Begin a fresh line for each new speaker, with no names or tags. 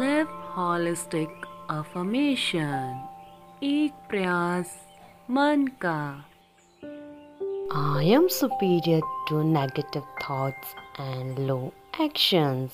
Live holistic affirmation एक प्रयास मन का
I am superior to negative thoughts and low actions.